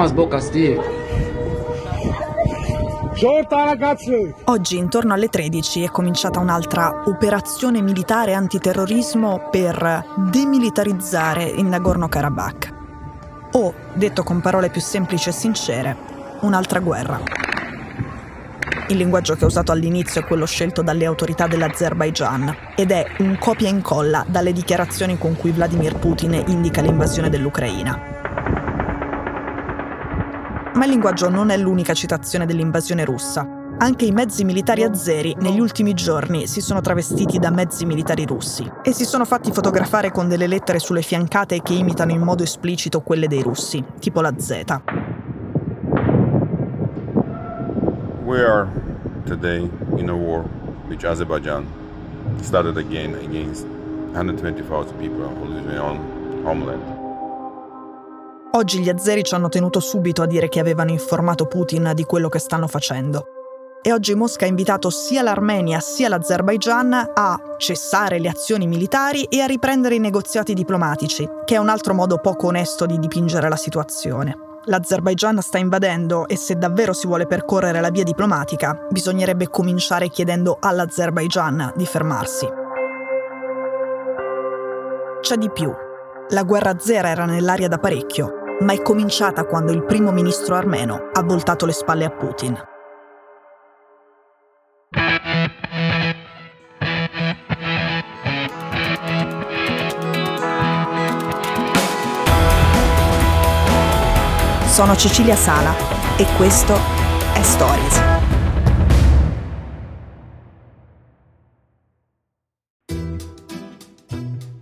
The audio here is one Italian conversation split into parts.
Calma as bocas, Steve. Oggi intorno alle 13 è cominciata un'altra operazione militare antiterrorismo per demilitarizzare il Nagorno-Karabakh. O, detto con parole più semplici e sincere, un'altra guerra. Il linguaggio che ho usato all'inizio è quello scelto dalle autorità dell'Azerbaigian ed è un copia e incolla dalle dichiarazioni con cui Vladimir Putin indica l'invasione dell'Ucraina. Ma il linguaggio non è l'unica citazione dell'invasione russa. Anche i mezzi militari azeri negli ultimi giorni si sono travestiti da mezzi militari russi e si sono fatti fotografare con delle lettere sulle fiancate che imitano in modo esplicito quelle dei russi, tipo la Z. We are today in a war which Azerbaijan started again against 120,000 people own homeland. Oggi gli azeri ci hanno tenuto subito a dire che avevano informato Putin di quello che stanno facendo. E oggi Mosca ha invitato sia l'Armenia sia l'Azerbaigian a cessare le azioni militari e a riprendere i negoziati diplomatici, che è un altro modo poco onesto di dipingere la situazione. L'Azerbaigian sta invadendo e se davvero si vuole percorrere la via diplomatica, bisognerebbe cominciare chiedendo all'Azerbaigian di fermarsi. C'è di più. La guerra zera era nell'aria da parecchio ma è cominciata quando il primo ministro armeno ha voltato le spalle a Putin. Sono Cecilia Sala e questo è Stories.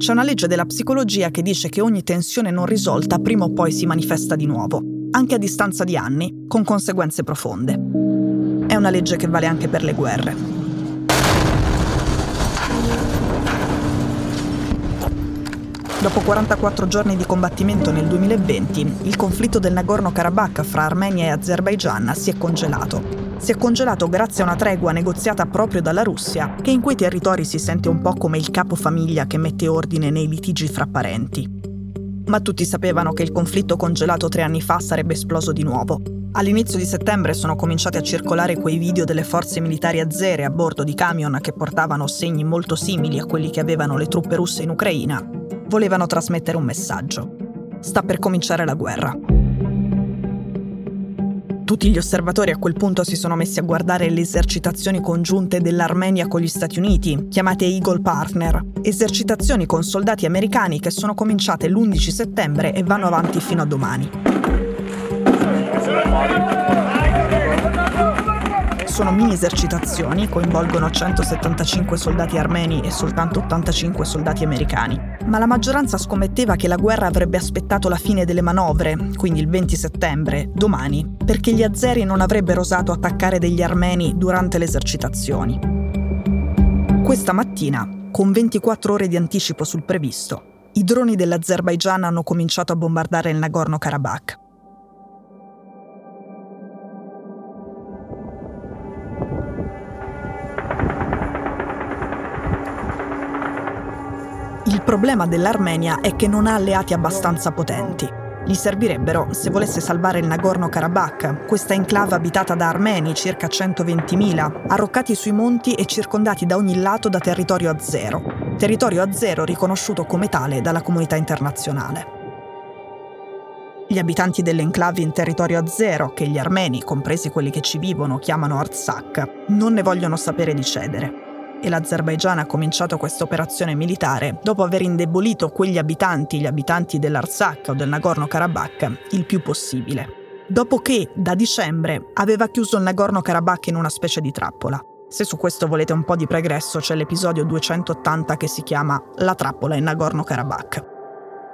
C'è una legge della psicologia che dice che ogni tensione non risolta prima o poi si manifesta di nuovo, anche a distanza di anni, con conseguenze profonde. È una legge che vale anche per le guerre. Dopo 44 giorni di combattimento nel 2020, il conflitto del Nagorno-Karabakh fra Armenia e Azerbaigian si è congelato si è congelato grazie a una tregua negoziata proprio dalla Russia, che in quei territori si sente un po' come il capofamiglia che mette ordine nei litigi fra parenti. Ma tutti sapevano che il conflitto congelato tre anni fa sarebbe esploso di nuovo. All'inizio di settembre sono cominciati a circolare quei video delle forze militari azere a bordo di camion che portavano segni molto simili a quelli che avevano le truppe russe in Ucraina. Volevano trasmettere un messaggio. Sta per cominciare la guerra. Tutti gli osservatori a quel punto si sono messi a guardare le esercitazioni congiunte dell'Armenia con gli Stati Uniti, chiamate Eagle Partner, esercitazioni con soldati americani che sono cominciate l'11 settembre e vanno avanti fino a domani. Sono mini esercitazioni, coinvolgono 175 soldati armeni e soltanto 85 soldati americani. Ma la maggioranza scommetteva che la guerra avrebbe aspettato la fine delle manovre, quindi il 20 settembre, domani, perché gli azeri non avrebbero osato attaccare degli armeni durante le esercitazioni. Questa mattina, con 24 ore di anticipo sul previsto, i droni dell'Azerbaigian hanno cominciato a bombardare il Nagorno-Karabakh. Il problema dell'Armenia è che non ha alleati abbastanza potenti. Gli servirebbero se volesse salvare il Nagorno-Karabakh, questa enclave abitata da armeni, circa 120.000, arroccati sui monti e circondati da ogni lato da territorio a zero. Territorio a zero riconosciuto come tale dalla comunità internazionale. Gli abitanti delle enclavi in territorio a zero, che gli armeni, compresi quelli che ci vivono, chiamano Artsakh, non ne vogliono sapere di cedere e l'Azerbaigian ha cominciato questa operazione militare dopo aver indebolito quegli abitanti, gli abitanti dell'Artsakh o del Nagorno-Karabakh, il più possibile. Dopo che, da dicembre, aveva chiuso il Nagorno-Karabakh in una specie di trappola. Se su questo volete un po' di pregresso, c'è l'episodio 280 che si chiama La trappola in Nagorno-Karabakh.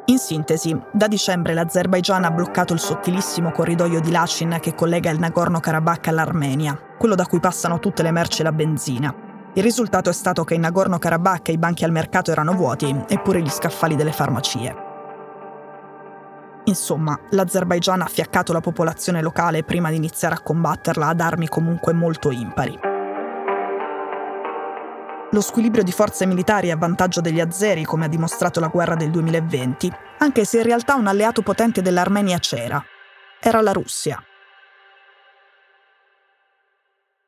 In sintesi, da dicembre l'Azerbaigian ha bloccato il sottilissimo corridoio di Lachin che collega il Nagorno-Karabakh all'Armenia, quello da cui passano tutte le merci e la benzina. Il risultato è stato che in Nagorno-Karabakh i banchi al mercato erano vuoti, eppure gli scaffali delle farmacie. Insomma, l'Azerbaigian ha fiaccato la popolazione locale prima di iniziare a combatterla ad armi comunque molto impari. Lo squilibrio di forze militari è a vantaggio degli azeri, come ha dimostrato la guerra del 2020, anche se in realtà un alleato potente dell'Armenia c'era. Era la Russia.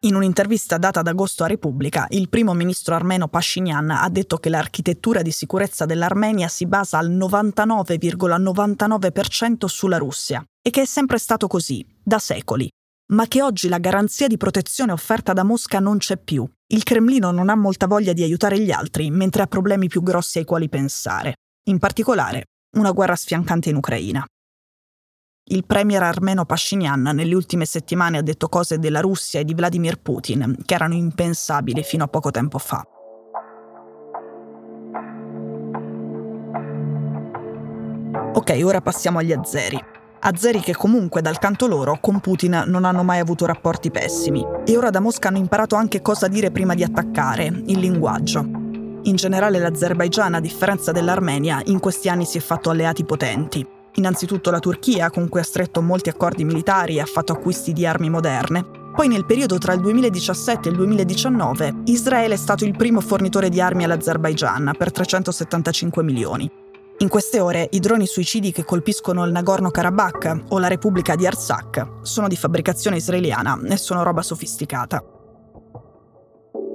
In un'intervista data ad agosto a Repubblica, il primo ministro armeno Pashinyan ha detto che l'architettura di sicurezza dell'Armenia si basa al 99,99% sulla Russia e che è sempre stato così, da secoli, ma che oggi la garanzia di protezione offerta da Mosca non c'è più. Il Cremlino non ha molta voglia di aiutare gli altri, mentre ha problemi più grossi ai quali pensare. In particolare, una guerra sfiancante in Ucraina. Il premier armeno Pashinyan nelle ultime settimane ha detto cose della Russia e di Vladimir Putin che erano impensabili fino a poco tempo fa. Ok, ora passiamo agli azeri. Azeri che comunque dal canto loro con Putin non hanno mai avuto rapporti pessimi e ora da Mosca hanno imparato anche cosa dire prima di attaccare, il linguaggio. In generale l'Azerbaigian, a differenza dell'Armenia, in questi anni si è fatto alleati potenti, Innanzitutto la Turchia, con cui ha stretto molti accordi militari e ha fatto acquisti di armi moderne. Poi nel periodo tra il 2017 e il 2019 Israele è stato il primo fornitore di armi all'Azerbaigian per 375 milioni. In queste ore i droni suicidi che colpiscono il Nagorno-Karabakh o la Repubblica di Artsakh sono di fabbricazione israeliana e sono roba sofisticata.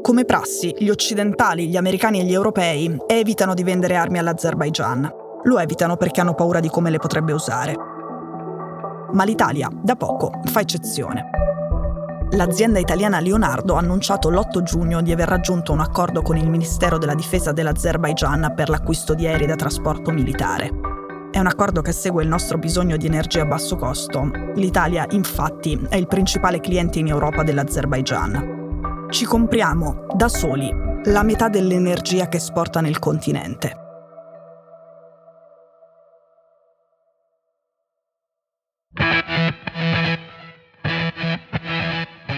Come prassi, gli occidentali, gli americani e gli europei evitano di vendere armi all'Azerbaigian, lo evitano perché hanno paura di come le potrebbe usare. Ma l'Italia, da poco, fa eccezione. L'azienda italiana Leonardo ha annunciato l'8 giugno di aver raggiunto un accordo con il Ministero della Difesa dell'Azerbaigian per l'acquisto di aerei da trasporto militare. È un accordo che segue il nostro bisogno di energia a basso costo. L'Italia, infatti, è il principale cliente in Europa dell'Azerbaigian. Ci compriamo, da soli, la metà dell'energia che esporta nel continente.